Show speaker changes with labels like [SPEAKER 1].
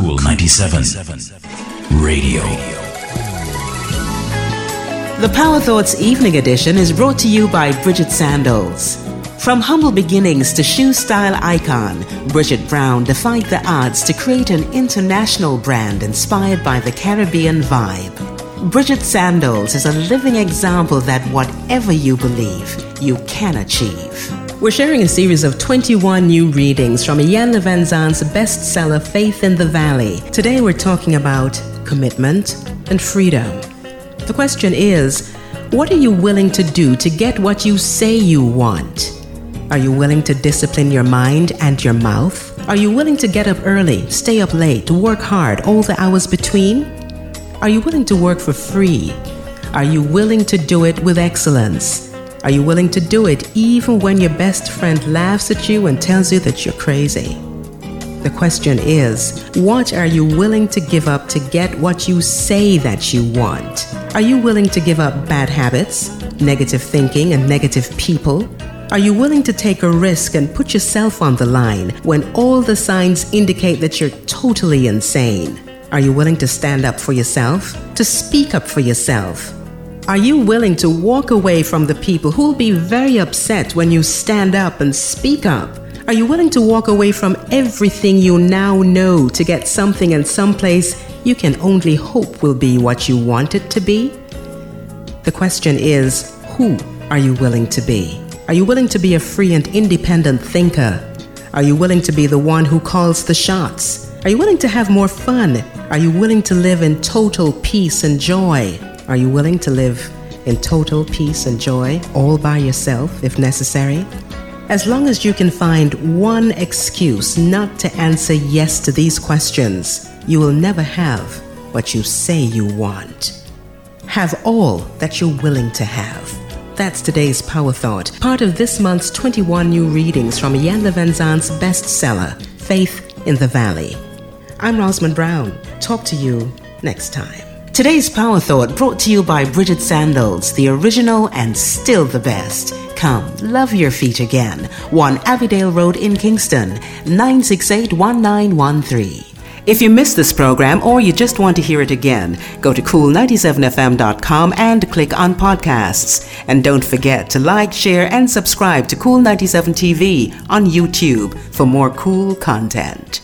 [SPEAKER 1] Cool 97 Radio.
[SPEAKER 2] The Power Thoughts Evening Edition is brought to you by Bridget Sandals. From humble beginnings to shoe style icon, Bridget Brown defied the odds to create an international brand inspired by the Caribbean vibe. Bridget Sandals is a living example that whatever you believe, you can achieve. We're sharing a series of 21 new readings from Iyanla Vanzant's bestseller Faith in the Valley. Today we're talking about commitment and freedom. The question is, what are you willing to do to get what you say you want? Are you willing to discipline your mind and your mouth? Are you willing to get up early, stay up late, work hard all the hours between? Are you willing to work for free? Are you willing to do it with excellence? Are you willing to do it even when your best friend laughs at you and tells you that you're crazy? The question is, what are you willing to give up to get what you say that you want? Are you willing to give up bad habits, negative thinking, and negative people? Are you willing to take a risk and put yourself on the line when all the signs indicate that you're totally insane? Are you willing to stand up for yourself? To speak up for yourself? Are you willing to walk away from the people who will be very upset when you stand up and speak up? Are you willing to walk away from everything you now know to get something in some place you can only hope will be what you want it to be? The question is who are you willing to be? Are you willing to be a free and independent thinker? Are you willing to be the one who calls the shots? Are you willing to have more fun? Are you willing to live in total peace and joy? Are you willing to live in total peace and joy all by yourself if necessary? As long as you can find one excuse not to answer yes to these questions, you will never have what you say you want. Have all that you're willing to have. That's today's Power Thought, part of this month's 21 new readings from Ian Van Zant's bestseller, Faith in the Valley. I'm Rosamond Brown. Talk to you next time. Today's Power Thought brought to you by Bridget Sandals, the original and still the best. Come, love your feet again. 1 Avondale Road in Kingston, 968 1913. If you missed this program or you just want to hear it again, go to cool97fm.com and click on podcasts. And don't forget to like, share, and subscribe to Cool 97 TV on YouTube for more cool content.